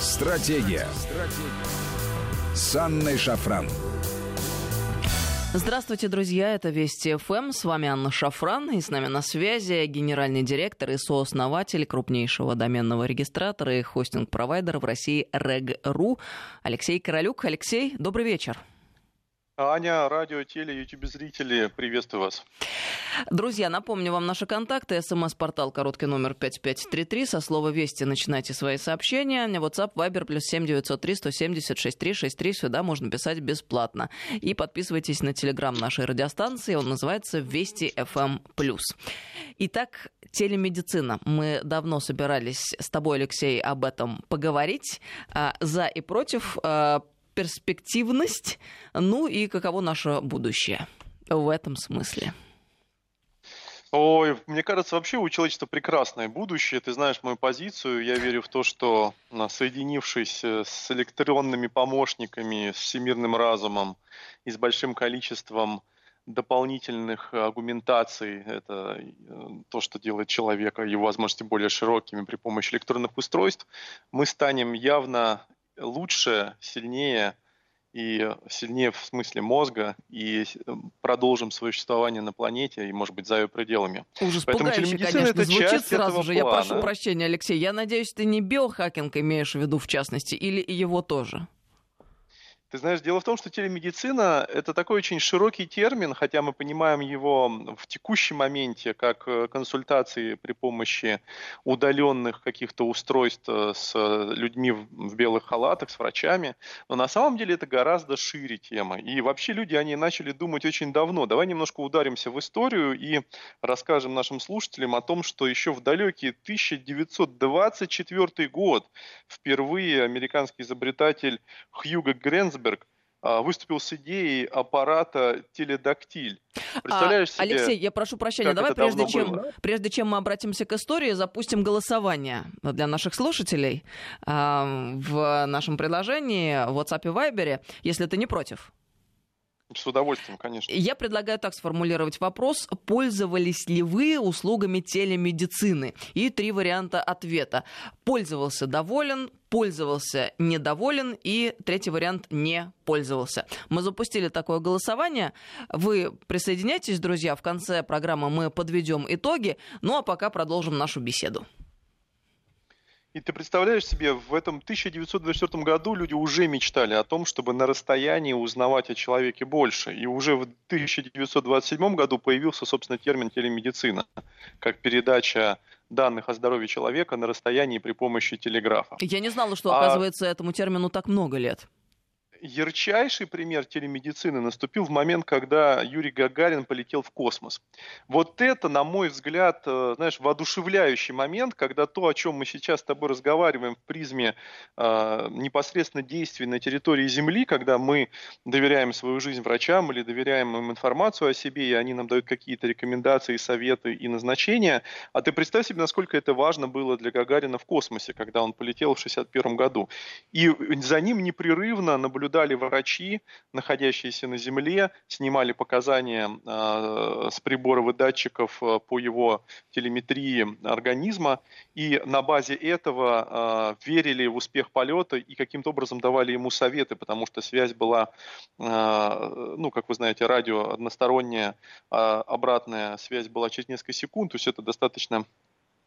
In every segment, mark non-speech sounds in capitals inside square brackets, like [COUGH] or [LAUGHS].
Стратегия. Стратегия. С Анной Шафран. Здравствуйте, друзья, это Вести ФМ, с вами Анна Шафран, и с нами на связи генеральный директор и сооснователь крупнейшего доменного регистратора и хостинг-провайдера в России Reg.ru Алексей Королюк. Алексей, добрый вечер. Аня, радио, теле, ютуб зрители, приветствую вас. Друзья, напомню вам наши контакты. СМС-портал короткий номер 5533. Со слова «Вести» начинайте свои сообщения. WhatsApp, Viber, плюс 7903 170 6363. Сюда можно писать бесплатно. И подписывайтесь на телеграм нашей радиостанции. Он называется «Вести FM+.» Итак, телемедицина. Мы давно собирались с тобой, Алексей, об этом поговорить. А, за и против а, перспективность, ну и каково наше будущее в этом смысле. Ой, мне кажется, вообще у человечества прекрасное будущее. Ты знаешь мою позицию. Я верю в то, что соединившись э, с электронными помощниками, с всемирным разумом и с большим количеством дополнительных аргументаций, это э, то, что делает человека, его возможности более широкими при помощи электронных устройств, мы станем явно лучше, сильнее и сильнее в смысле мозга и продолжим свое существование на планете и, может быть, за ее пределами. Ужас Поэтому пугающе, конечно, это звучит сразу же. Плана. Я прошу прощения, Алексей. Я надеюсь, ты не биохакинг имеешь в виду в частности, или его тоже? Ты знаешь, дело в том, что телемедицина – это такой очень широкий термин, хотя мы понимаем его в текущем моменте как э, консультации при помощи удаленных каких-то устройств э, с людьми в белых халатах, с врачами. Но на самом деле это гораздо шире тема. И вообще люди, они начали думать очень давно. Давай немножко ударимся в историю и расскажем нашим слушателям о том, что еще в далекий 1924 год впервые американский изобретатель Хьюго Гренс Гинзберг а, выступил с идеей аппарата теледактиль. Представляешь а, себе, Алексей, я прошу прощения, давай прежде чем, прежде чем мы обратимся к истории, запустим голосование для наших слушателей э, в нашем приложении в WhatsApp и Viber, если ты не против. С удовольствием, конечно. Я предлагаю так сформулировать вопрос. Пользовались ли вы услугами телемедицины? И три варианта ответа. Пользовался, доволен, пользовался, недоволен и третий вариант не пользовался. Мы запустили такое голосование. Вы присоединяйтесь, друзья. В конце программы мы подведем итоги. Ну а пока продолжим нашу беседу. И ты представляешь себе, в этом 1924 году люди уже мечтали о том, чтобы на расстоянии узнавать о человеке больше. И уже в 1927 году появился, собственно, термин телемедицина, как передача данных о здоровье человека на расстоянии при помощи телеграфа. Я не знала, что, а оказывается, а... этому термину так много лет ярчайший пример телемедицины наступил в момент, когда Юрий Гагарин полетел в космос. Вот это, на мой взгляд, э, знаешь, воодушевляющий момент, когда то, о чем мы сейчас с тобой разговариваем в призме э, непосредственно действий на территории Земли, когда мы доверяем свою жизнь врачам или доверяем им информацию о себе, и они нам дают какие-то рекомендации, советы и назначения. А ты представь себе, насколько это важно было для Гагарина в космосе, когда он полетел в 1961 году. И за ним непрерывно наблюдали наблюдали врачи, находящиеся на Земле, снимали показания э, с приборов и датчиков э, по его телеметрии организма, и на базе этого э, верили в успех полета и каким-то образом давали ему советы, потому что связь была, э, ну, как вы знаете, радио односторонняя, э, обратная связь была через несколько секунд, то есть это достаточно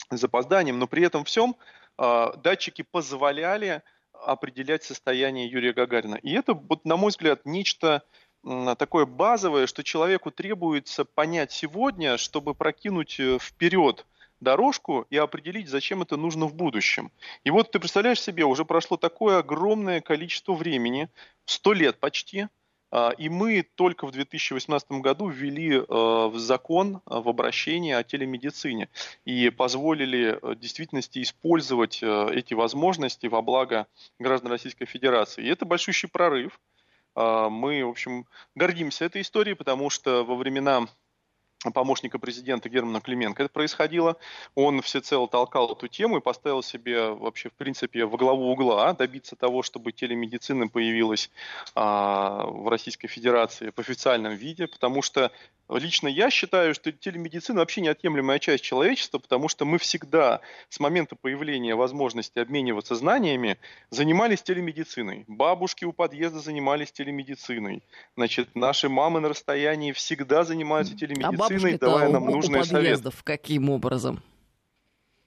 запозданием, но при этом всем э, датчики позволяли определять состояние Юрия Гагарина. И это, вот, на мой взгляд, нечто такое базовое, что человеку требуется понять сегодня, чтобы прокинуть э, вперед дорожку и определить, зачем это нужно в будущем. И вот ты представляешь себе, уже прошло такое огромное количество времени, сто лет почти, и мы только в 2018 году ввели э, в закон э, в обращение о телемедицине и позволили э, в действительности использовать эти возможности во благо граждан Российской Федерации. И это большущий прорыв. А, мы, в общем, гордимся этой историей, потому что во времена помощника президента Германа Клименко это происходило. Он всецело толкал эту тему и поставил себе вообще, в принципе, во главу угла добиться того, чтобы телемедицина появилась а, в Российской Федерации в официальном виде, потому что Лично я считаю, что телемедицина вообще неотъемлемая часть человечества, потому что мы всегда с момента появления возможности обмениваться знаниями занимались телемедициной. Бабушки у подъезда занимались телемедициной. Значит, наши мамы на расстоянии всегда занимаются а телемедициной, а давая нам у, нужные у подъездов советы. каким образом?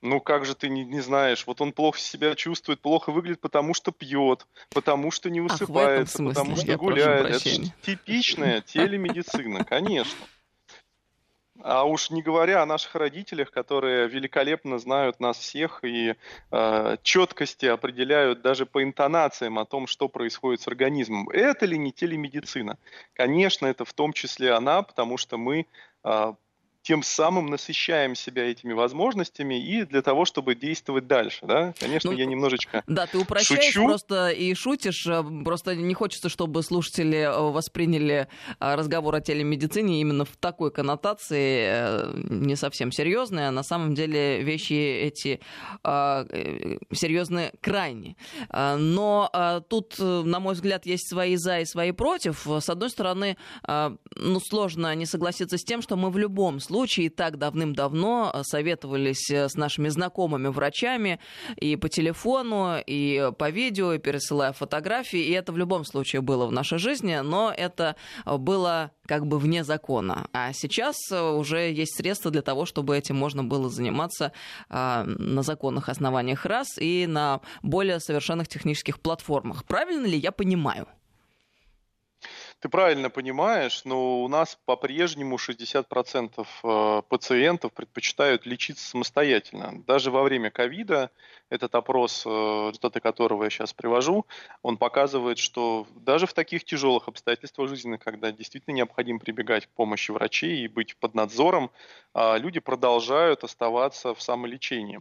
Ну как же ты не, не знаешь? Вот он плохо себя чувствует, плохо выглядит, потому что пьет, потому что не высыпается, Ах, потому что гуляет. Это же типичная [LAUGHS] телемедицина, конечно. А уж не говоря о наших родителях, которые великолепно знают нас всех и э, четкости определяют даже по интонациям о том, что происходит с организмом. Это ли не телемедицина? Конечно, это в том числе она, потому что мы э, тем самым насыщаем себя этими возможностями и для того, чтобы действовать дальше, да? Конечно, ну, я немножечко Да, ты упрощаешь шучу. просто и шутишь, э, просто не хочется, чтобы слушатели э, восприняли э, разговор о телемедицине именно в такой коннотации, не совсем серьезной, а на самом деле вещи эти серьезные крайне. Но тут, на мой взгляд, есть свои за и свои против. С одной стороны, ну, сложно не согласиться с тем, что мы в любом случае случае и так давным-давно э, советовались э, с нашими знакомыми врачами и по телефону, и по видео, и пересылая фотографии. И это в любом случае было в нашей жизни, но это э, было как бы вне закона. А сейчас уже есть средства для того, чтобы этим можно было заниматься на законных основаниях раз и на более совершенных технических платформах. Правильно ли я понимаю? Ты правильно понимаешь, но у нас по-прежнему 60% э, пациентов предпочитают лечиться самостоятельно. Даже во время ковида этот опрос, э, результаты которого я сейчас привожу, он показывает, что даже в таких тяжелых обстоятельствах жизни, когда действительно необходимо прибегать к помощи врачей и быть под надзором, а, люди продолжают оставаться в самолечении.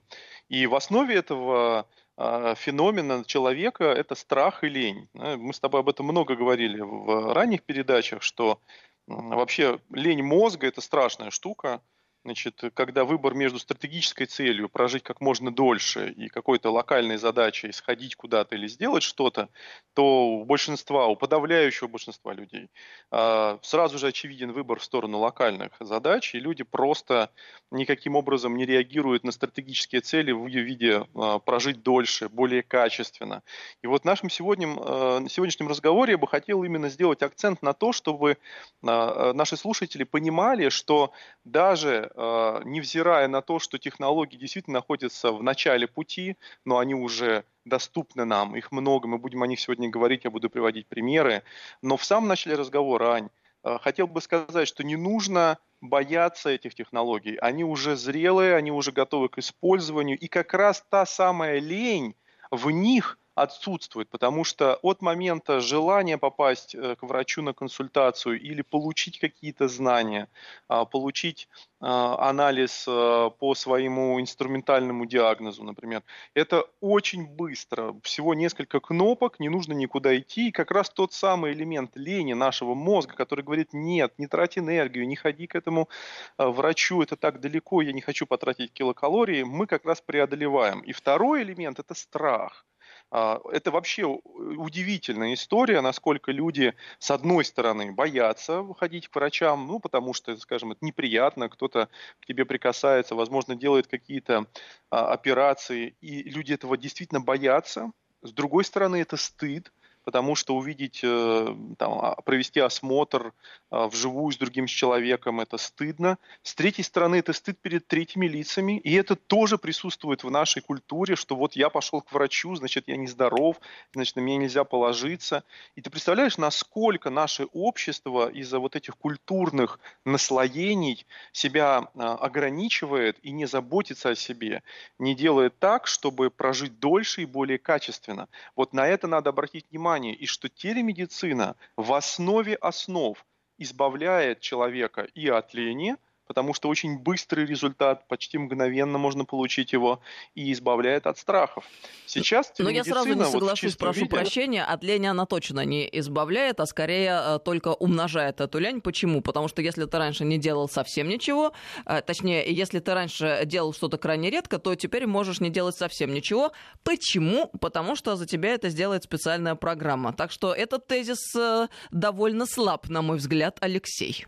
И в основе этого феномена человека – это страх и лень. Мы с тобой об этом много говорили в ранних передачах, что вообще лень мозга – это страшная штука – Значит, когда выбор между стратегической целью прожить как можно дольше и какой-то локальной задачей сходить куда-то или сделать что-то, то у большинства, у подавляющего большинства людей а, сразу же очевиден выбор в сторону локальных задач, и люди просто никаким образом не реагируют на стратегические цели в виде а, прожить дольше, более качественно. И вот в нашем сегодня, а, сегодняшнем разговоре я бы хотел именно сделать акцент на то, чтобы наши слушатели понимали, что даже Э, невзирая на то, что технологии действительно находятся в начале пути, но они уже доступны нам, их много, мы будем о них сегодня говорить, я буду приводить примеры. Но в самом начале разговора, Ань, э, хотел бы сказать, что не нужно бояться этих технологий. Они уже зрелые, они уже готовы к использованию. И как раз та самая лень в них отсутствует, потому что от момента желания попасть э, к врачу на консультацию или получить какие-то знания, а, получить а, анализ э, по своему инструментальному диагнозу, например, это очень быстро. Всего несколько кнопок, не нужно никуда идти. И как раз тот самый элемент лени нашего мозга, который говорит, нет, не трать энергию, не ходи к этому э, врачу, это так далеко, я не хочу потратить килокалории, мы как раз преодолеваем. И второй элемент – это страх – это вообще удивительная история, насколько люди, с одной стороны, боятся выходить к врачам, ну, потому что, скажем, это неприятно, кто-то к тебе прикасается, возможно, делает какие-то а, операции, и люди этого действительно боятся. С другой стороны, это стыд, потому что увидеть, э, там, а, провести осмотр а, вживую с другим человеком, это стыдно. С третьей стороны, это стыд перед третьими лицами, и это тоже присутствует в нашей культуре, что вот я пошел к врачу, значит, я нездоров, значит, на меня нельзя положиться. И ты представляешь, насколько наше общество из-за вот этих культурных наслоений себя а, ограничивает и не заботится о себе, не делает так, чтобы прожить дольше и более качественно. Вот на это надо обратить внимание внимание, и что телемедицина в основе основ избавляет человека и от лени, потому что очень быстрый результат, почти мгновенно можно получить его, и избавляет от страхов. Сейчас Но я сразу не соглашусь, вот прошу виде... прощения, от лени она точно не избавляет, а скорее э, только умножает эту лень. Почему? Потому что если ты раньше не делал совсем ничего, э, точнее, если ты раньше делал что-то крайне редко, то теперь можешь не делать совсем ничего. Почему? Потому что за тебя это сделает специальная программа. Так что этот тезис э, довольно слаб, на мой взгляд, Алексей.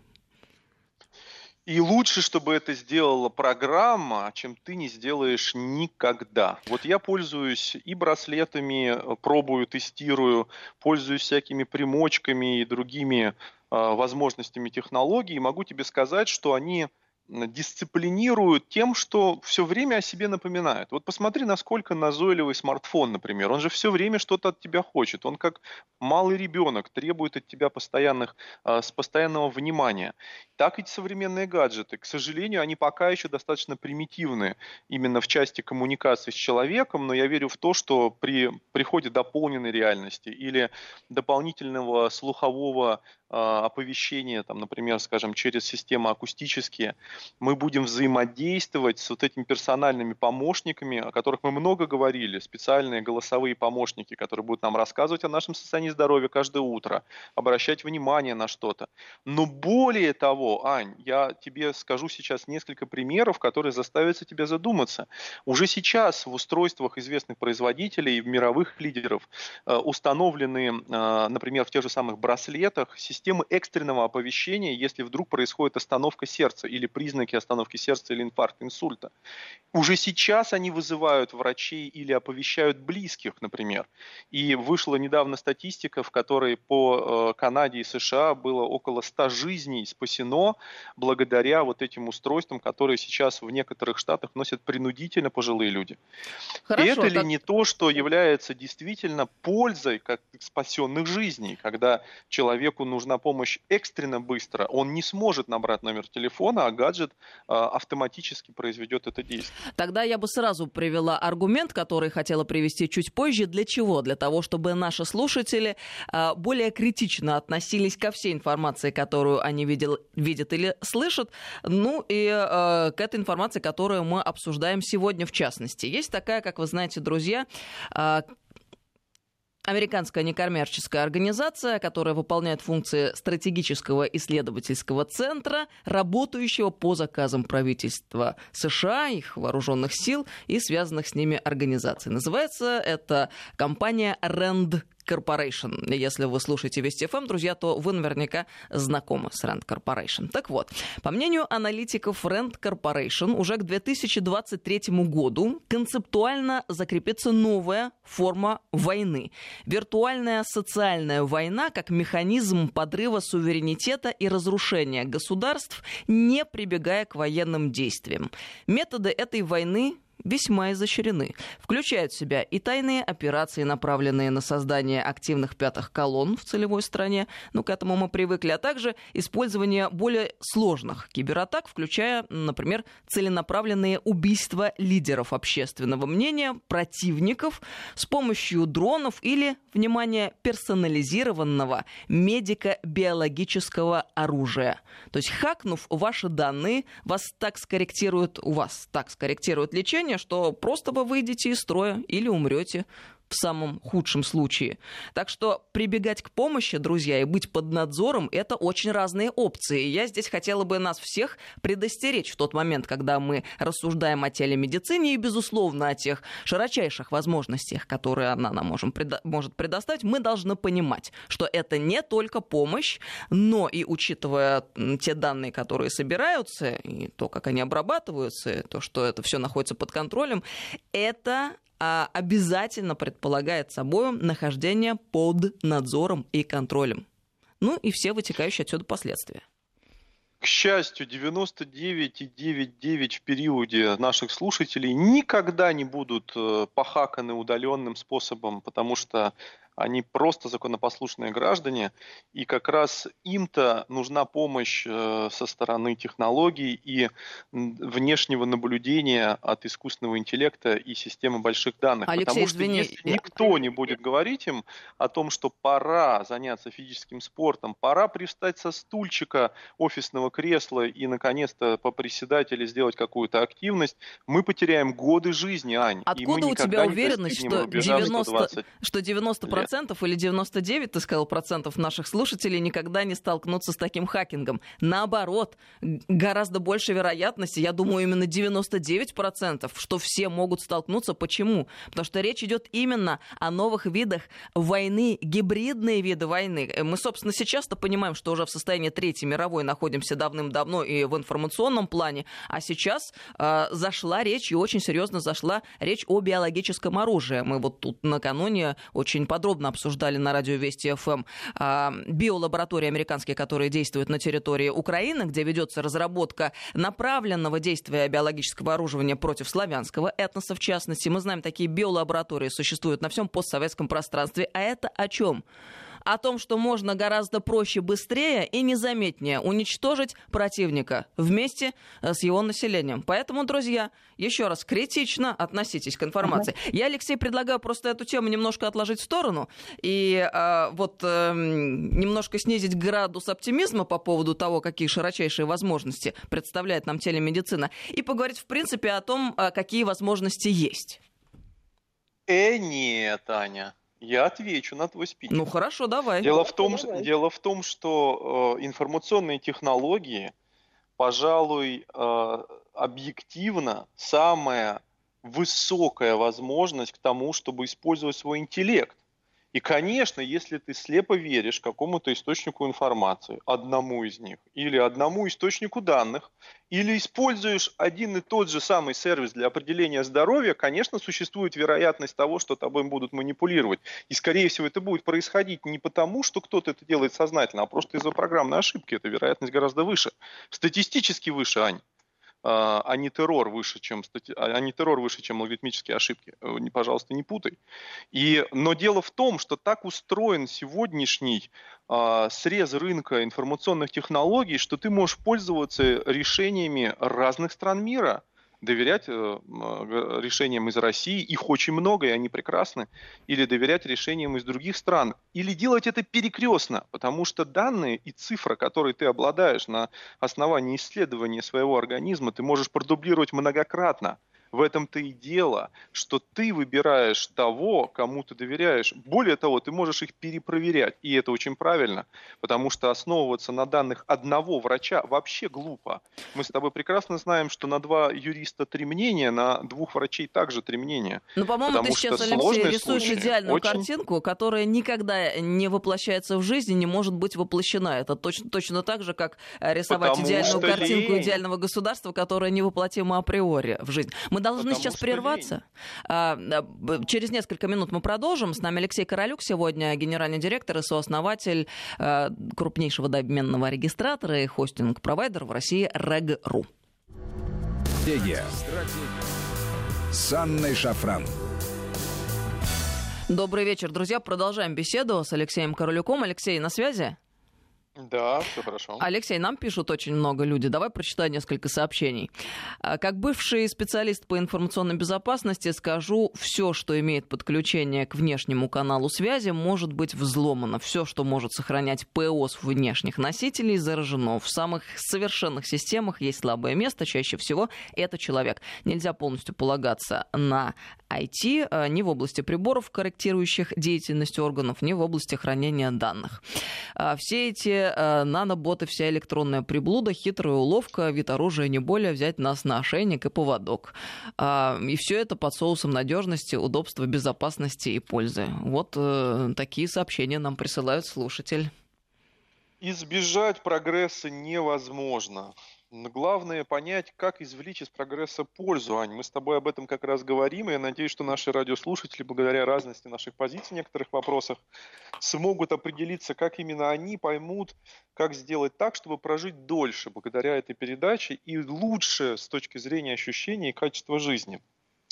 И лучше, чтобы это сделала программа, чем ты не сделаешь никогда. Вот я пользуюсь и браслетами, пробую, тестирую, пользуюсь всякими примочками и другими э, возможностями технологий. И могу тебе сказать, что они дисциплинируют тем, что все время о себе напоминают. Вот посмотри, насколько назойливый смартфон, например. Он же все время что-то от тебя хочет. Он как малый ребенок требует от тебя постоянных, э, с постоянного внимания. Так и современные гаджеты. К сожалению, они пока еще достаточно примитивны именно в части коммуникации с человеком, но я верю в то, что при приходе дополненной реальности или дополнительного слухового а, оповещения, там, например, скажем, через системы акустические, мы будем взаимодействовать с вот этими персональными помощниками, о которых мы много говорили, специальные голосовые помощники, которые будут нам рассказывать о нашем состоянии здоровья каждое утро, обращать внимание на что-то. Но более того, Ань, я тебе скажу сейчас несколько примеров, которые заставят тебя задуматься. Уже сейчас в устройствах известных производителей, мировых лидеров, э, установлены, э, например, в тех же самых браслетах, системы системы экстренного оповещения, если вдруг происходит остановка сердца или признаки остановки сердца или инфаркта, инсульта. Уже сейчас они вызывают врачей или оповещают близких, например. И вышла недавно статистика, в которой по э, Канаде и США было около 100 жизней спасено благодаря вот этим устройствам, которые сейчас в некоторых штатах носят принудительно пожилые люди. Хорошо, и это так... ли не то, что является действительно пользой как спасенных жизней, когда человеку нужна нужна помощь экстренно быстро, он не сможет набрать номер телефона, а гаджет э, автоматически произведет это действие. Тогда я бы сразу привела аргумент, который хотела привести чуть позже. Для чего? Для того, чтобы наши слушатели э, более критично относились ко всей информации, которую они видел, видят или слышат, ну и э, к этой информации, которую мы обсуждаем сегодня в частности. Есть такая, как вы знаете, друзья, Американская некоммерческая организация, которая выполняет функции стратегического исследовательского центра, работающего по заказам правительства США, их вооруженных сил и связанных с ними организаций. Называется это компания RAND Corporation. Если вы слушаете Вести ФМ, друзья, то вы наверняка знакомы с Rand Corporation. Так вот, по мнению аналитиков Rand Corporation, уже к 2023 году концептуально закрепится новая форма войны. Виртуальная социальная война как механизм подрыва суверенитета и разрушения государств, не прибегая к военным действиям. Методы этой войны весьма изощрены. Включают в себя и тайные операции, направленные на создание активных пятых колонн в целевой стране, ну, к этому мы привыкли, а также использование более сложных кибератак, включая, например, целенаправленные убийства лидеров общественного мнения, противников с помощью дронов или, внимание, персонализированного медико-биологического оружия. То есть, хакнув ваши данные, вас так скорректируют, у вас так скорректируют лечение, что просто вы выйдете из строя или умрете в самом худшем случае. Так что прибегать к помощи, друзья, и быть под надзором – это очень разные опции. Я здесь хотела бы нас всех предостеречь в тот момент, когда мы рассуждаем о телемедицине и, безусловно, о тех широчайших возможностях, которые она нам можем, предо- может предоставить, мы должны понимать, что это не только помощь, но и учитывая те данные, которые собираются, и то, как они обрабатываются, и то, что это все находится под контролем, это обязательно предполагает собой нахождение под надзором и контролем. Ну и все вытекающие отсюда последствия. К счастью, 99,99 в периоде наших слушателей никогда не будут э, похаканы удаленным способом, потому что они просто законопослушные граждане, и как раз им-то нужна помощь э, со стороны технологий и внешнего наблюдения от искусственного интеллекта и системы больших данных. Алексей, Потому что извини, если никто не будет говорить им о том, что пора заняться физическим спортом, пора привстать со стульчика офисного кресла и, наконец-то, поприседать или сделать какую-то активность, мы потеряем годы жизни, Ань. Откуда у тебя уверенность, что 90%, что 90 процентов или 99, ты сказал, процентов наших слушателей никогда не столкнутся с таким хакингом. Наоборот, гораздо больше вероятности, я думаю, именно 99 процентов, что все могут столкнуться. Почему? Потому что речь идет именно о новых видах войны, гибридные виды войны. Мы, собственно, сейчас-то понимаем, что уже в состоянии Третьей мировой находимся давным-давно и в информационном плане, а сейчас э, зашла речь, и очень серьезно зашла речь о биологическом оружии. Мы вот тут накануне очень подробно обсуждали на радио Вести ФМ э, биолаборатории американские, которые действуют на территории Украины, где ведется разработка направленного действия биологического оружия против славянского этноса, в частности. Мы знаем, такие биолаборатории существуют на всем постсоветском пространстве. А это о чем? О том, что можно гораздо проще, быстрее и незаметнее уничтожить противника вместе э, с его населением. Поэтому, друзья, еще раз критично относитесь к информации. Uh-huh. Я, Алексей, предлагаю просто эту тему немножко отложить в сторону и э, вот э, немножко снизить градус оптимизма по поводу того, какие широчайшие возможности представляет нам телемедицина, и поговорить, в принципе, о том, э, какие возможности есть. Э, нет, Аня. Я отвечу на твой спич. Ну хорошо, давай. Дело в том, давай. дело в том что э, информационные технологии, пожалуй, э, объективно самая высокая возможность к тому, чтобы использовать свой интеллект. И, конечно, если ты слепо веришь какому-то источнику информации, одному из них, или одному источнику данных, или используешь один и тот же самый сервис для определения здоровья, конечно, существует вероятность того, что тобой будут манипулировать. И, скорее всего, это будет происходить не потому, что кто-то это делает сознательно, а просто из-за программной ошибки. Эта вероятность гораздо выше. Статистически выше, Ань а не террор выше, чем, а не террор выше, чем логарифмические ошибки. Э, пожалуйста, не путай. И, но дело в том, что так устроен сегодняшний а, срез рынка информационных технологий, что ты можешь пользоваться решениями разных стран мира – доверять э, решениям из России, их очень много, и они прекрасны, или доверять решениям из других стран, или делать это перекрестно, потому что данные и цифра, которые ты обладаешь на основании исследования своего организма, ты можешь продублировать многократно. В этом-то и дело, что ты выбираешь того, кому ты доверяешь. Более того, ты можешь их перепроверять, и это очень правильно, потому что основываться на данных одного врача вообще глупо. Мы с тобой прекрасно знаем, что на два юриста три мнения, на двух врачей также три мнения. Ну, по-моему, ты сейчас, Алексей, рисуешь идеальную очень... картинку, которая никогда не воплощается в жизни, не может быть воплощена. Это точно, точно так же, как рисовать Потому идеальную картинку лень. идеального государства, которое невоплотимо априори в жизнь. Мы должны Потому сейчас прерваться. А, через несколько минут мы продолжим. С нами Алексей Королюк сегодня, генеральный директор и сооснователь а, крупнейшего доменного регистратора и хостинг-провайдера в России Reg.ru. Стратегия. С Анной Шафран. Добрый вечер, друзья. Продолжаем беседу с Алексеем Королюком. Алексей, на связи? Да, все хорошо. Алексей, нам пишут очень много людей. Давай прочитаю несколько сообщений. А, как бывший специалист по информационной безопасности скажу, все, что имеет подключение к внешнему каналу связи, может быть взломано. Все, что может сохранять ПО с внешних носителей, заражено. В самых совершенных системах есть слабое место. Чаще всего это человек. Нельзя полностью полагаться на IT а, ни в области приборов, корректирующих деятельность органов, ни в области хранения данных. А, все эти э, наноботы, вся электронная приблуда, хитрая уловка, вид оружия не более взять нас на ошейник и поводок. Э, и все это под соусом надежности, удобства, безопасности и пользы. Вот э, такие сообщения нам присылают слушатель. Избежать прогресса невозможно. Но главное понять, как извлечь из прогресса пользу, Ань. Мы с тобой об этом как раз говорим, и я надеюсь, что наши радиослушатели, благодаря разности наших позиций в некоторых вопросах, смогут определиться, как именно они поймут, как сделать так, чтобы прожить дольше благодаря этой передаче и лучше с точки зрения ощущений и качества жизни.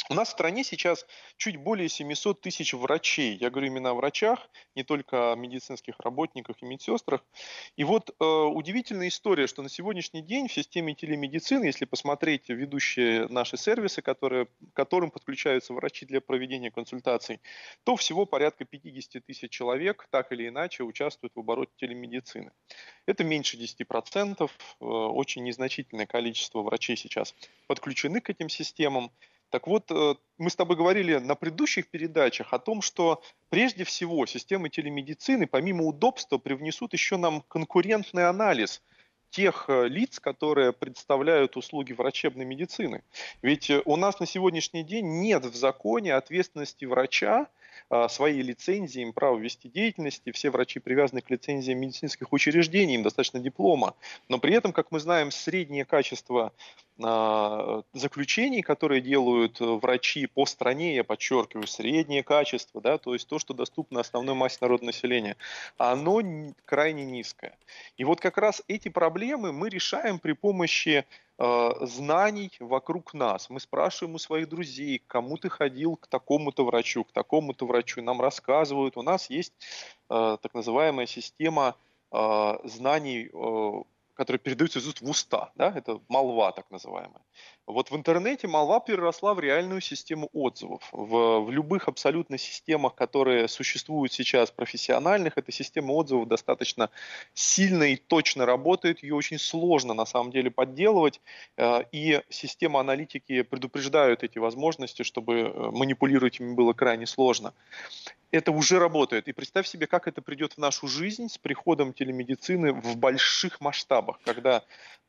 У нас в стране сейчас чуть более 700 тысяч врачей. Я говорю именно о врачах, не только о медицинских работниках и медсестрах. И вот э, удивительная история, что на сегодняшний день в системе телемедицины, если посмотреть ведущие наши сервисы, которые, к которым подключаются врачи для проведения консультаций, то всего порядка 50 тысяч человек так или иначе участвуют в обороте телемедицины. Это меньше 10%, э, очень незначительное количество врачей сейчас подключены к этим системам. Так вот, э, мы с тобой говорили на предыдущих передачах о том, что прежде всего системы телемедицины, помимо удобства, привнесут еще нам конкурентный анализ тех э, лиц, которые представляют услуги врачебной медицины. Ведь э, у нас на сегодняшний день нет в законе ответственности врача свои лицензии, им право вести деятельность, и все врачи привязаны к лицензиям медицинских учреждений, им достаточно диплома. Но при этом, как мы знаем, среднее качество заключений, которые делают врачи по стране, я подчеркиваю, среднее качество, да, то есть то, что доступно основной массе народного населения, оно крайне низкое. И вот как раз эти проблемы мы решаем при помощи Э, знаний вокруг нас. Мы спрашиваем у своих друзей, кому ты ходил к такому-то врачу, к такому-то врачу. Нам рассказывают. У нас есть э, так называемая система э, знаний которые передаются из уст в уста, да, это молва так называемая. Вот в интернете молва переросла в реальную систему отзывов. В, в любых абсолютно системах, которые существуют сейчас профессиональных, эта система отзывов достаточно сильно и точно работает, ее очень сложно на самом деле подделывать, э, и система аналитики предупреждают эти возможности, чтобы э, манипулировать ими было крайне сложно это уже работает. И представь себе, как это придет в нашу жизнь с приходом телемедицины в больших масштабах, когда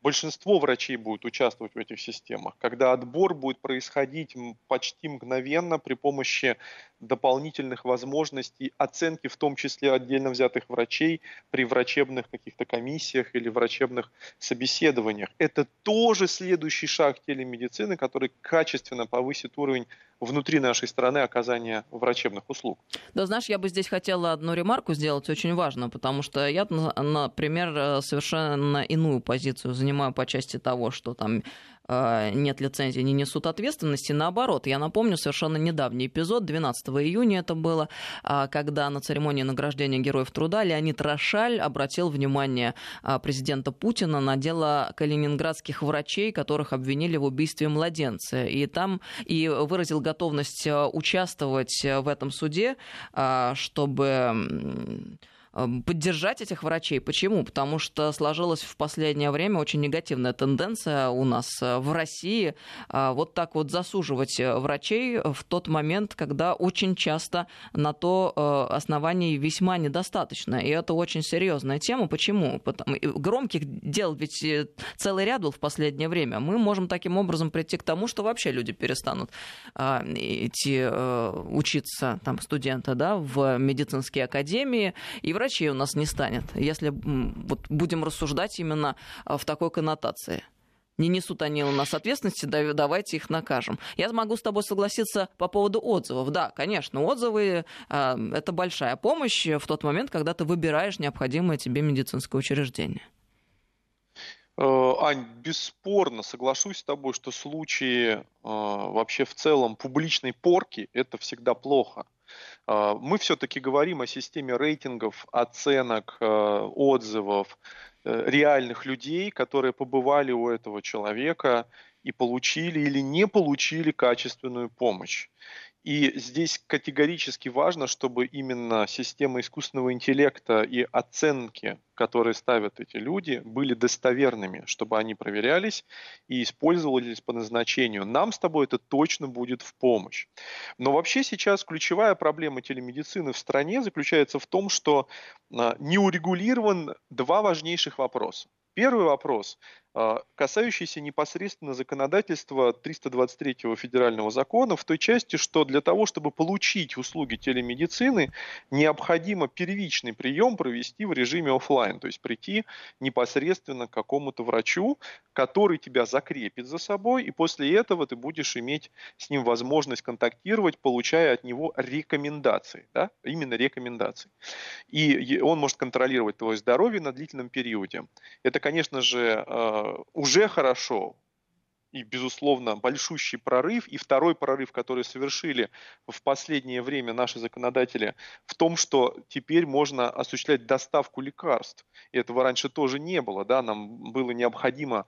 большинство врачей будет участвовать в этих системах, когда отбор будет происходить почти мгновенно при помощи дополнительных возможностей оценки, в том числе отдельно взятых врачей при врачебных каких-то комиссиях или врачебных собеседованиях. Это тоже следующий шаг телемедицины, который качественно повысит уровень внутри нашей страны оказания врачебных услуг. Да, знаешь, я бы здесь хотела одну ремарку сделать очень важную, потому что я, например, совершенно иную позицию занимаю по части того, что там нет лицензии, не несут ответственности. Наоборот, я напомню совершенно недавний эпизод, 12 июня это было, а, когда на церемонии награждения Героев Труда Леонид Рошаль обратил внимание а, президента Путина на дело калининградских врачей, которых обвинили в убийстве младенца. И там и выразил готовность э, участвовать в этом суде, а, чтобы поддержать этих врачей. Почему? Потому что сложилась в последнее время очень негативная тенденция у нас э, в России э, вот так вот засуживать э, врачей в тот момент, когда очень часто на то оснований весьма недостаточно. И это очень серьезная тема. Почему? Потому... Громких дел ведь целый ряд был в последнее время. Мы можем таким образом прийти к тому, что вообще люди перестанут идти учиться, там, студенты, да, в медицинские академии, и врачи врачей у нас не станет, если вот будем рассуждать именно а, в такой коннотации. Не несут они у нас ответственности, давайте их накажем. Я могу с тобой согласиться по поводу отзывов. Да, конечно, отзывы а, это большая помощь в тот момент, когда ты выбираешь необходимое тебе медицинское учреждение. Э, Ань, бесспорно соглашусь с тобой, что случаи э, вообще в целом публичной порки это всегда плохо. А, мы все-таки говорим о системе рейтингов, оценок, э, отзывов э, реальных людей, которые побывали у этого человека и получили или не получили качественную помощь. И здесь категорически важно, чтобы именно система искусственного интеллекта и оценки, которые ставят эти люди, были достоверными, чтобы они проверялись и использовались по назначению. Нам с тобой это точно будет в помощь. Но вообще сейчас ключевая проблема телемедицины в стране заключается в том, что а, не урегулирован два важнейших вопроса. Первый вопрос касающийся непосредственно законодательства 323 федерального закона в той части, что для того, чтобы получить услуги телемедицины, необходимо первичный прием провести в режиме офлайн, то есть прийти непосредственно к какому-то врачу, который тебя закрепит за собой, и после этого ты будешь иметь с ним возможность контактировать, получая от него рекомендации, да? именно рекомендации. И он может контролировать твое здоровье на длительном периоде. Это, конечно же, а, уже хорошо, и, безусловно, большущий прорыв. И второй прорыв, который совершили в последнее время наши законодатели, в том, что теперь можно осуществлять доставку лекарств. И этого раньше тоже не было. Да? Нам было необходимо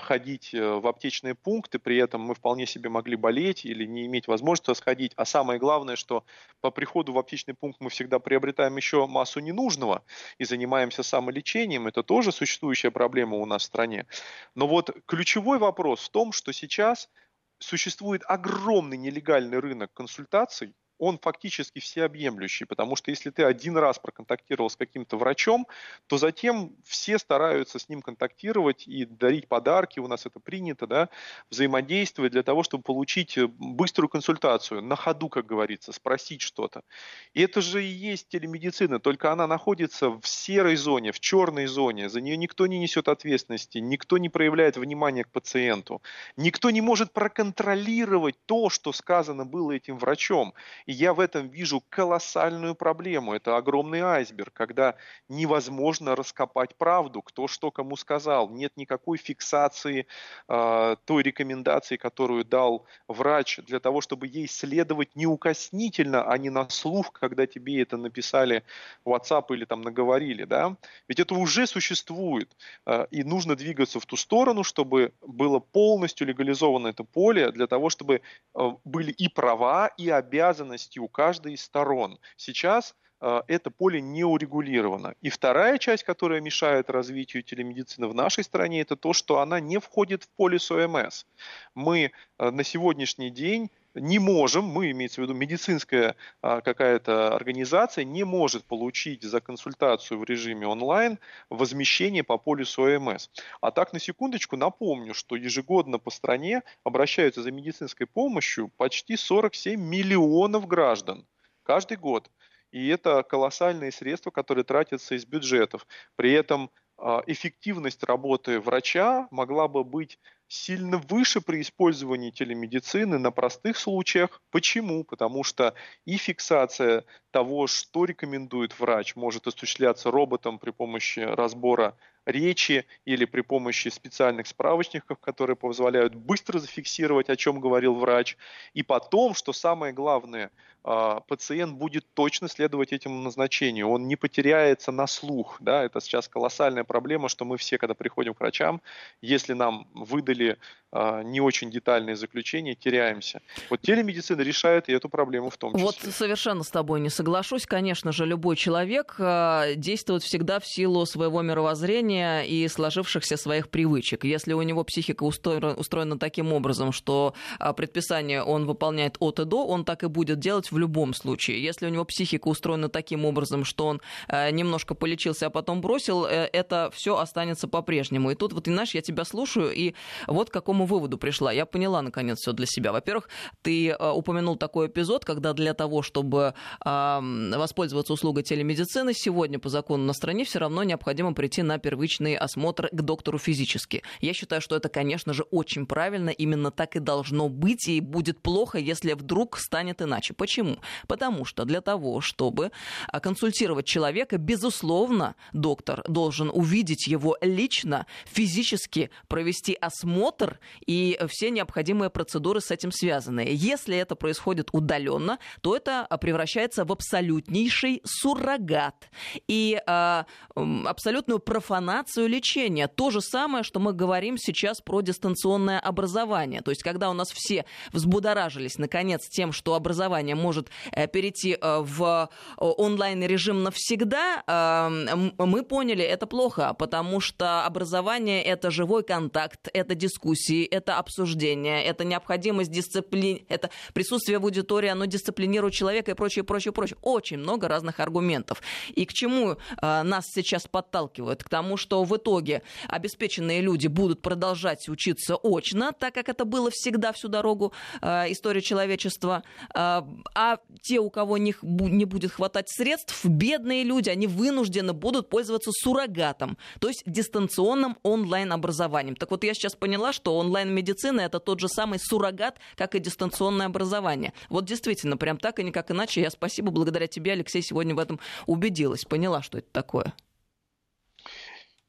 ходить э, в аптечные пункты, при этом мы вполне себе могли болеть или не иметь возможности сходить. А самое главное, что по приходу в аптечный пункт мы всегда приобретаем еще массу ненужного и занимаемся самолечением. Это тоже существующая проблема у нас в стране. Но вот ключевой вопрос в том, что сейчас существует огромный нелегальный рынок консультаций, он фактически всеобъемлющий, потому что если ты один раз проконтактировал с каким-то врачом, то затем все стараются с ним контактировать и дарить подарки, у нас это принято, да, взаимодействовать для того, чтобы получить э, быструю консультацию, на ходу, как говорится, спросить что-то. И это же и есть телемедицина, только она находится в серой зоне, в черной зоне, за нее никто не несет ответственности, никто не проявляет внимания к пациенту, никто не может проконтролировать то, что сказано было этим врачом. И я в этом вижу колоссальную проблему. Это огромный айсберг, когда невозможно раскопать правду, кто что кому сказал. Нет никакой фиксации э, той рекомендации, которую дал врач, для того, чтобы ей следовать неукоснительно, а не на слух, когда тебе это написали в WhatsApp или там наговорили. Да? Ведь это уже существует. Э, и нужно двигаться в ту сторону, чтобы было полностью легализовано это поле, для того, чтобы э, были и права, и обязанности ответственности у каждой из сторон. Сейчас э, это поле не урегулировано. И вторая часть, которая мешает развитию телемедицины в нашей стране, это то, что она не входит в полис ОМС. Мы э, на сегодняшний день не можем, мы, имеется в виду медицинская а, какая-то организация, не может получить за консультацию в режиме онлайн возмещение по полису ОМС. А так, на секундочку, напомню, что ежегодно по стране обращаются за медицинской помощью почти 47 миллионов граждан каждый год. И это колоссальные средства, которые тратятся из бюджетов. При этом а, эффективность работы врача могла бы быть сильно выше при использовании телемедицины на простых случаях. Почему? Потому что и фиксация того, что рекомендует врач, может осуществляться роботом при помощи разбора речи или при помощи специальных справочников, которые позволяют быстро зафиксировать, о чем говорил врач. И потом, что самое главное, а, пациент будет точно следовать этому назначению, он не потеряется на слух. Да? Это сейчас колоссальная проблема, что мы все, когда приходим к врачам, если нам выдали а, не очень детальные заключения, теряемся. Вот телемедицина решает и эту проблему в том числе. Вот совершенно с тобой не соглашусь. Конечно же, любой человек а, действует всегда в силу своего мировоззрения и сложившихся своих привычек. Если у него психика устроена таким образом, что а, предписание он выполняет от и до, он так и будет делать в любом случае. Если у него психика устроена таким образом, что он немножко полечился, а потом бросил, э, это все останется по-прежнему. И тут вот, знаешь, я тебя слушаю, и вот какому какому выводу пришла? Я поняла, наконец, все для себя. Во-первых, ты э, упомянул такой эпизод, когда для того, чтобы воспользоваться услугой телемедицины, сегодня по закону на стране все равно необходимо прийти на первичный осмотр к доктору физически. Я считаю, что это, конечно же, очень правильно, именно так и должно быть, и будет плохо, если вдруг станет иначе. Почему? Потому что для того, чтобы а, консультировать человека, безусловно, доктор должен увидеть его лично, физически провести осмотр и все необходимые процедуры с этим связаны. Если это происходит удаленно, то это превращается в абсолютнейший суррогат и э, абсолютную профанацию лечения. То же самое, что мы говорим сейчас про дистанционное образование. То есть, когда у нас все взбудоражились, наконец, тем, что образование может э, перейти э, в онлайн-режим навсегда, э, мы поняли, это плохо, потому что образование — это живой контакт, это дискуссия, дискуссии, это обсуждение, это необходимость дисциплины, это присутствие в аудитории, оно дисциплинирует человека и прочее, прочее, прочее. Очень много разных аргументов. И к чему э, нас сейчас подталкивают? К тому, что в итоге обеспеченные люди будут продолжать учиться очно, так как это было всегда всю дорогу э, истории человечества. Э, а те, у кого них не будет хватать средств, бедные люди, они вынуждены будут пользоваться суррогатом, то есть дистанционным онлайн-образованием. Так вот, я сейчас поняла, что он онлайн-медицина это тот же самый суррогат, как и дистанционное образование. Вот действительно, прям так и никак иначе. Я спасибо, благодаря тебе, Алексей, сегодня в этом убедилась, поняла, что это такое.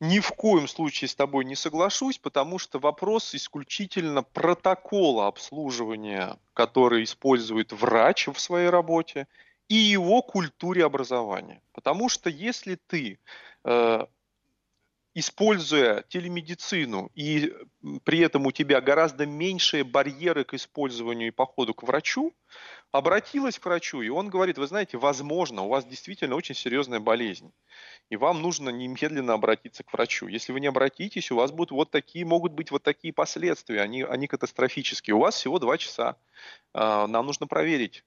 Ни в коем случае с тобой не соглашусь, потому что вопрос исключительно протокола обслуживания, который использует врач в своей работе, и его культуре образования. Потому что если ты э, используя телемедицину, и при этом у тебя гораздо меньшие барьеры к использованию и походу к врачу, обратилась к врачу, и он говорит, вы знаете, возможно, у вас действительно очень серьезная болезнь, и вам нужно немедленно обратиться к врачу. Если вы не обратитесь, у вас будут вот такие, могут быть вот такие последствия, они, они катастрофические. У вас всего два часа, а, нам нужно проверить,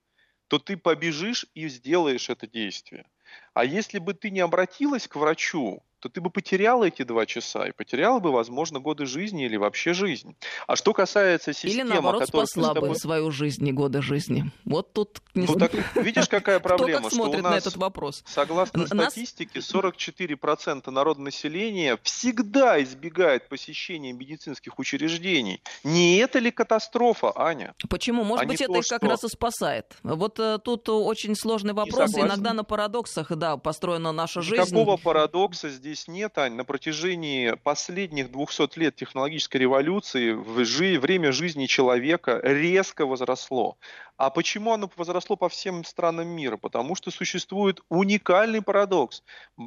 то ты побежишь и сделаешь это действие. А если бы ты не обратилась к врачу, то ты бы потеряла эти два часа и потеряла бы, возможно, годы жизни или вообще жизнь. А что касается системы... Или, наоборот, спасла бы свою жизнь и годы жизни. Вот тут... Не ну, так, видишь, какая проблема? [LAUGHS] Кто как смотрит что у нас, на этот вопрос? Согласно нас... статистике, 44% народонаселения всегда избегает посещения медицинских учреждений. Не это ли катастрофа, Аня? Почему? Может а быть, это то, их как раз и спасает. Вот э, тут очень сложный вопрос. Иногда на парадоксах, да, построена наша жизнь. Какого парадокса здесь нет, Ань. На протяжении последних 200 лет технологической революции время жизни человека резко возросло. А почему оно возросло по всем странам мира? Потому что существует уникальный парадокс.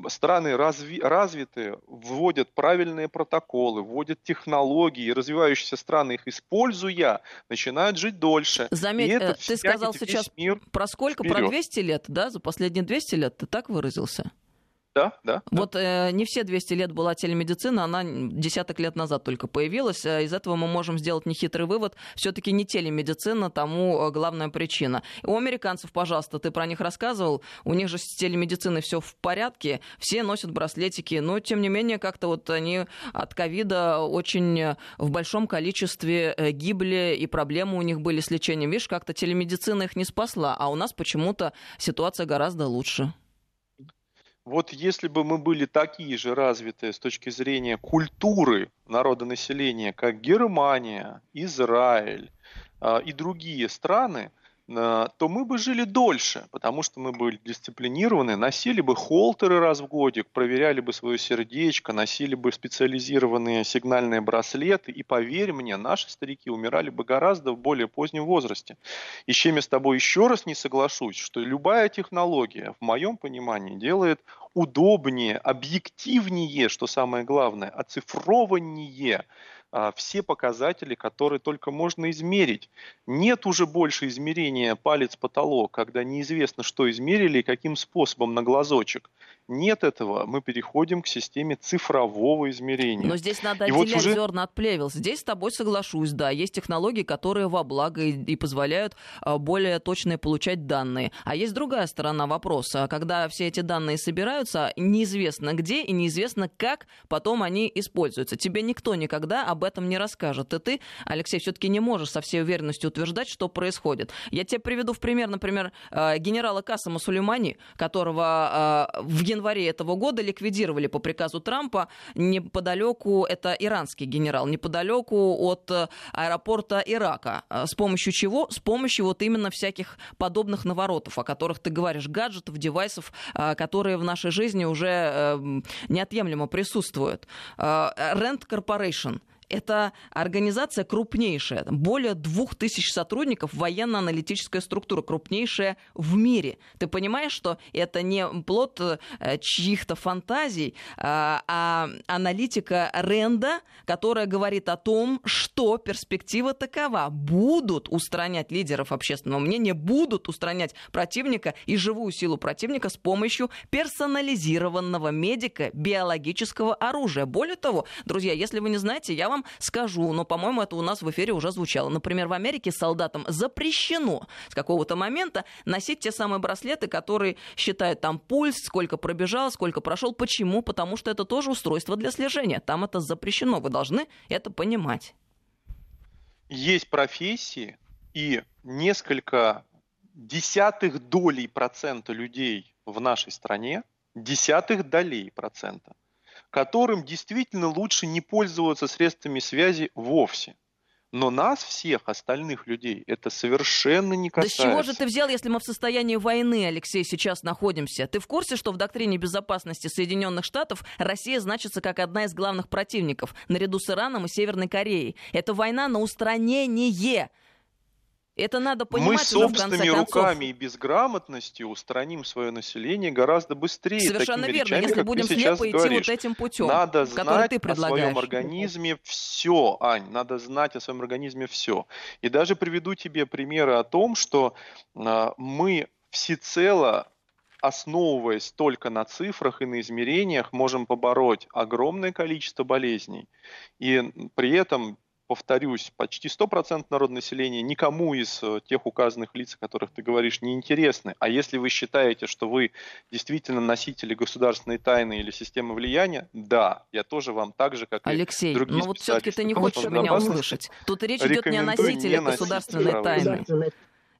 Страны разви- развитые вводят правильные протоколы, вводят технологии, развивающиеся страны их используя, начинают жить дольше. Заметь, э, ты сказал сейчас мир про сколько? Вперед. Про 200 лет, да? За последние 200 лет ты так выразился? Да, да. Вот э, не все 200 лет была телемедицина, она десяток лет назад только появилась. Э, из этого мы можем сделать нехитрый вывод. Все-таки не телемедицина тому э, главная причина. У американцев, пожалуйста, ты про них рассказывал, у них же с телемедициной все в порядке, все носят браслетики, но тем не менее как-то вот они от ковида очень в большом количестве э, гибли, и проблемы у них были с лечением. Видишь, как-то телемедицина их не спасла, а у нас почему-то ситуация гораздо лучше. Вот если бы мы были такие же развитые с точки зрения культуры народонаселения, как Германия, Израиль э, и другие страны, то мы бы жили дольше, потому что мы были дисциплинированы, носили бы холтеры раз в годик, проверяли бы свое сердечко, носили бы специализированные сигнальные браслеты, и поверь мне, наши старики умирали бы гораздо в более позднем возрасте. И с чем я с тобой еще раз не соглашусь, что любая технология, в моем понимании, делает удобнее, объективнее, что самое главное, оцифрованнее все показатели, которые только можно измерить. Нет уже больше измерения палец-потолок, когда неизвестно, что измерили и каким способом на глазочек. Нет этого. Мы переходим к системе цифрового измерения. Но здесь надо и отделять вот уже... зерна от плевел. Здесь с тобой соглашусь, да. Есть технологии, которые во благо и, и позволяют а, более точно получать данные. А есть другая сторона вопроса. Когда все эти данные собираются, неизвестно где и неизвестно как потом они используются. Тебе никто никогда об этом не расскажет. И ты, Алексей, все-таки не можешь со всей уверенностью утверждать, что происходит. Я тебе приведу в пример, например, а, генерала Касама Сулеймани, которого в январе этого года ликвидировали по приказу Трампа неподалеку, это иранский генерал, неподалеку от э, аэропорта Ирака. Э, с помощью чего? С помощью вот именно всяких подобных наворотов, о которых ты говоришь, гаджетов, девайсов, э, которые в нашей жизни уже неотъемлемо присутствуют. Rent Corporation – это организация крупнейшая, более двух тысяч сотрудников, военно-аналитическая структура, крупнейшая в мире. Ты понимаешь, что это не плод э, чьих-то фантазий, а, а аналитика Ренда, которая говорит о том, что перспектива такова. Будут устранять лидеров общественного мнения, будут устранять противника и живую силу противника с помощью персонализированного медика биологического оружия. Более того, друзья, если вы не знаете, я вам вам скажу, но, по-моему, это у нас в эфире уже звучало. Например, в Америке солдатам запрещено с какого-то момента носить те самые браслеты, которые считают там пульс, сколько пробежал, сколько прошел. Почему? Потому что это тоже устройство для слежения. Там это запрещено. Вы должны это понимать. Есть профессии и несколько десятых долей процента людей в нашей стране, десятых долей процента, которым действительно лучше не пользоваться средствами связи вовсе. Но нас, всех остальных людей, это совершенно не касается. Да с чего же ты взял, если мы в состоянии войны, Алексей, сейчас находимся? Ты в курсе, что в доктрине безопасности Соединенных Штатов Россия значится как одна из главных противников, наряду с Ираном и Северной Кореей? Это война на устранение Это надо понимать Мы собственными руками и безграмотностью устраним свое население гораздо быстрее. Совершенно верно. Речами, Если будем слепо идти вот этим путем, надо знать ты о своем организме все, Ань, надо знать о своем организме все. И даже приведу тебе примеры о том, что э, мы всецело основываясь только на цифрах и на измерениях, можем побороть огромное количество болезней. И при этом повторюсь, почти 100% народного населения никому из э, тех указанных лиц, о которых ты говоришь, не интересны. А если вы считаете, что вы действительно носители государственной тайны или системы влияния, да, я тоже вам так же, как Алексей, и другие но вот все-таки ты не хочешь меня услышать. Тут речь идет не о носителях государственной тайны.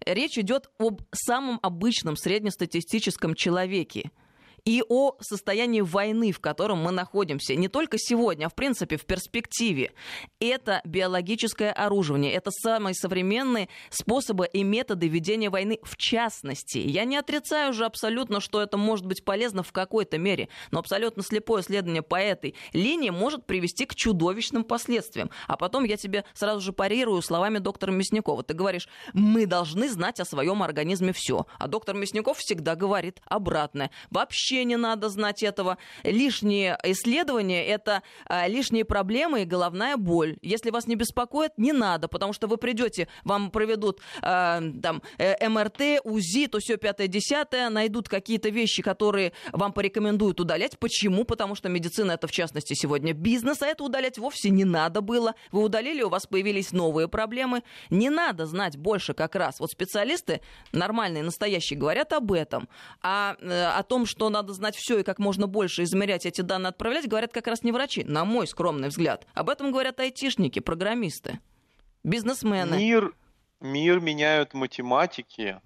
Речь идет об самом обычном среднестатистическом человеке – и о состоянии войны, в котором мы находимся. Не только сегодня, а в принципе в перспективе. Это биологическое оружие. Это самые современные способы и методы ведения войны в частности. Я не отрицаю же абсолютно, что это может быть полезно в какой-то мере. Но абсолютно слепое следование по этой линии может привести к чудовищным последствиям. А потом я тебе сразу же парирую словами доктора Мясникова. Ты говоришь, мы должны знать о своем организме все. А доктор Мясников всегда говорит обратное. Вообще вообще не надо знать этого. Лишние исследования — это а, лишние проблемы и головная боль. Если вас не беспокоит, не надо, потому что вы придете, вам проведут а, там э, МРТ, УЗИ, то все пятое, десятое, найдут какие-то вещи, которые вам порекомендуют удалять. Почему? Потому что медицина — это, в частности, сегодня бизнес, а это удалять вовсе не надо было. Вы удалили, у вас появились новые проблемы. Не надо знать больше как раз. Вот специалисты нормальные, настоящие говорят об этом. А э, о том, что надо надо знать все и как можно больше измерять эти данные, отправлять, говорят как раз не врачи, на мой скромный взгляд. Об этом говорят айтишники, программисты, бизнесмены. Мир, мир меняют математики,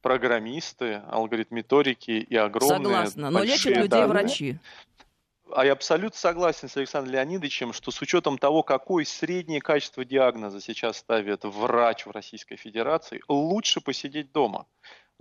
программисты, алгоритмиторики и огромные Согласна, но лечат людей данные. врачи. А я абсолютно согласен с Александром Леонидовичем, что с учетом того, какое среднее качество диагноза сейчас ставит врач в Российской Федерации, лучше посидеть дома.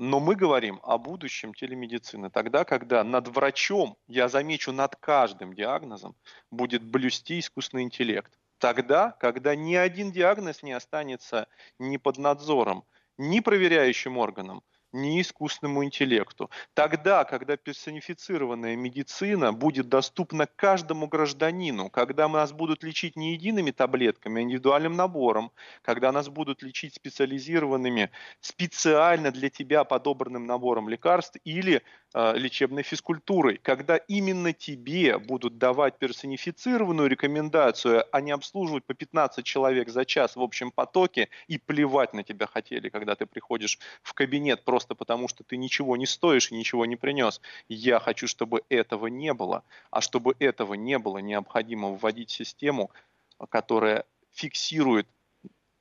Но мы говорим о будущем телемедицины, тогда, когда над врачом, я замечу, над каждым диагнозом будет блюсти искусственный интеллект. Тогда, когда ни один диагноз не останется ни под надзором, ни проверяющим органом, ни искусственному интеллекту. Тогда, когда персонифицированная медицина будет доступна каждому гражданину, когда нас будут лечить не едиными таблетками, а индивидуальным набором, когда нас будут лечить специализированными, специально для тебя подобранным набором лекарств или э, лечебной физкультурой, когда именно тебе будут давать персонифицированную рекомендацию, а не обслуживать по 15 человек за час в общем потоке и плевать на тебя хотели, когда ты приходишь в кабинет просто просто потому, что ты ничего не стоишь и ничего не принес. Я хочу, чтобы этого не было. А чтобы этого не было, необходимо вводить систему, которая фиксирует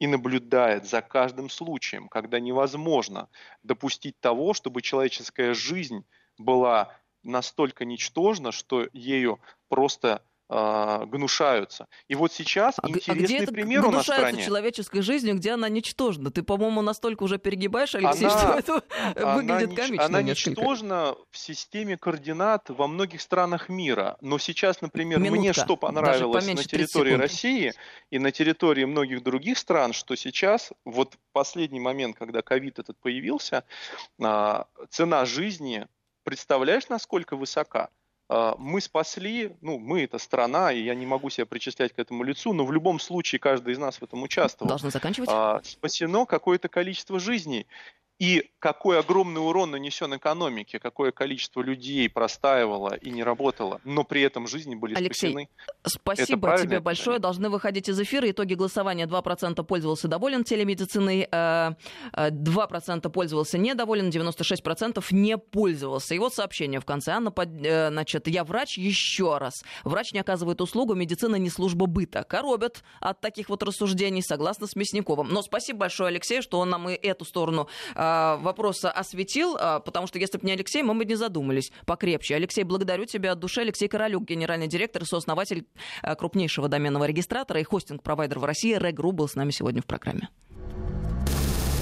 и наблюдает за каждым случаем, когда невозможно допустить того, чтобы человеческая жизнь была настолько ничтожна, что ею просто э, гнушаются. И вот сейчас а, интересный а где пример у нас в стране. человеческой жизнью, где она ничтожна. Ты, по-моему, настолько уже перегибаешь, Алексей, она, что это [LAUGHS] она выглядит комично Она несколько. ничтожна в системе координат во многих странах мира. Но сейчас, например, Минутка. мне что понравилось на территории России и на территории многих других стран, что сейчас, вот в последний момент, когда ковид этот появился, а, цена жизни, представляешь, насколько высока? А, мы спасли, ну, мы это страна, и я не могу себя причислять к этому лицу, но в любом случае каждый из нас в этом участвовал. Должны заканчивать. А, спасено какое-то количество жизней. И какой огромный урон нанесен экономике, какое количество людей простаивало и не работало, но при этом жизни были Алексей, спасены. спасибо тебе большое. Должны выходить из эфира. Итоги голосования. 2% пользовался доволен телемедициной, 2% э, э, пользовался недоволен, 96% не пользовался. И вот сообщение в конце. Анна, э, значит, я врач еще раз. Врач не оказывает услугу, медицина не служба быта. Коробят от таких вот рассуждений, согласно с Мясниковым. Но спасибо большое Алексею, что он нам и эту сторону вопроса осветил, а, потому что если бы не Алексей, мы бы не задумались покрепче. Алексей, благодарю тебя от души. Алексей Королюк, генеральный директор и сооснователь а, крупнейшего доменного регистратора и хостинг-провайдера в России Регру был с нами сегодня в программе.